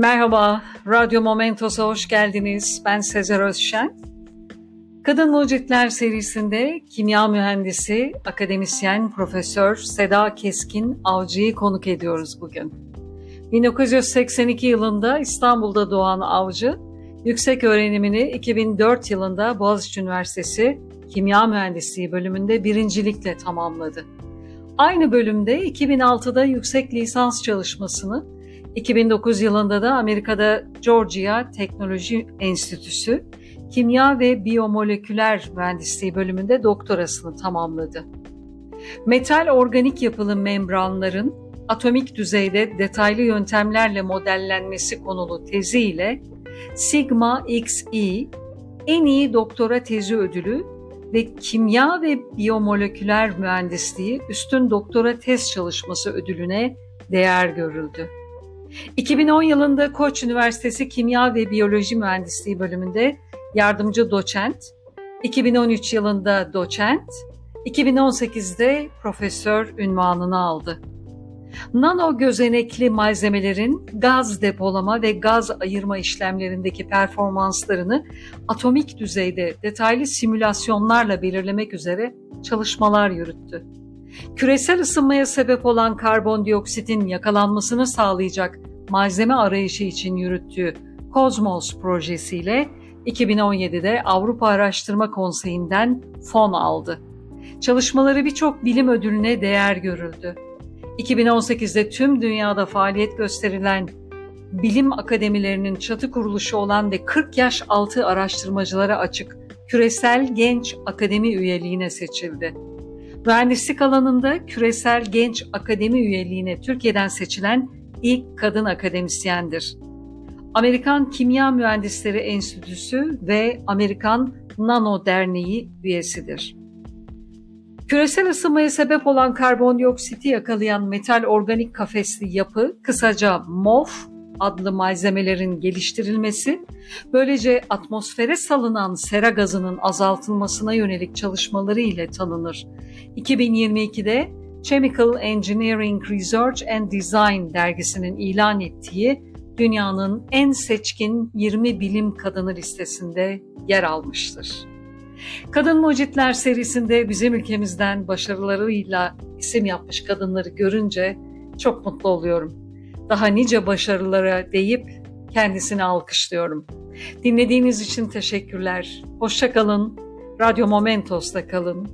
Merhaba, Radyo Momentos'a hoş geldiniz. Ben Sezer Özşen. Kadın Mucitler serisinde kimya mühendisi, akademisyen, profesör Seda Keskin Avcı'yı konuk ediyoruz bugün. 1982 yılında İstanbul'da doğan Avcı, yüksek öğrenimini 2004 yılında Boğaziçi Üniversitesi Kimya Mühendisliği bölümünde birincilikle tamamladı. Aynı bölümde 2006'da yüksek lisans çalışmasını 2009 yılında da Amerika'da Georgia Teknoloji Enstitüsü Kimya ve Biyomoleküler Mühendisliği bölümünde doktorasını tamamladı. Metal organik yapılı membranların atomik düzeyde detaylı yöntemlerle modellenmesi konulu teziyle Sigma XE en iyi doktora tezi ödülü ve Kimya ve Biyomoleküler Mühendisliği üstün doktora tez çalışması ödülüne değer görüldü. 2010 yılında Koç Üniversitesi Kimya ve Biyoloji Mühendisliği bölümünde yardımcı doçent, 2013 yılında doçent, 2018'de profesör ünvanını aldı. Nano gözenekli malzemelerin gaz depolama ve gaz ayırma işlemlerindeki performanslarını atomik düzeyde detaylı simülasyonlarla belirlemek üzere çalışmalar yürüttü. Küresel ısınmaya sebep olan karbondioksitin yakalanmasını sağlayacak malzeme arayışı için yürüttüğü Cosmos projesiyle 2017'de Avrupa Araştırma Konseyi'nden fon aldı. Çalışmaları birçok bilim ödülüne değer görüldü. 2018'de tüm dünyada faaliyet gösterilen bilim akademilerinin çatı kuruluşu olan ve 40 yaş altı araştırmacılara açık küresel genç akademi üyeliğine seçildi. Mühendislik alanında küresel genç akademi üyeliğine Türkiye'den seçilen ilk kadın akademisyendir. Amerikan Kimya Mühendisleri Enstitüsü ve Amerikan Nano Derneği üyesidir. Küresel ısınmaya sebep olan karbondioksiti yakalayan metal organik kafesli yapı, kısaca MOF adlı malzemelerin geliştirilmesi, böylece atmosfere salınan sera gazının azaltılmasına yönelik çalışmaları ile tanınır. 2022'de Chemical Engineering Research and Design dergisinin ilan ettiği dünyanın en seçkin 20 bilim kadını listesinde yer almıştır. Kadın Mucitler serisinde bizim ülkemizden başarılarıyla isim yapmış kadınları görünce çok mutlu oluyorum. Daha nice başarılara deyip kendisini alkışlıyorum. Dinlediğiniz için teşekkürler. Hoşçakalın. Radyo Momentos'ta kalın.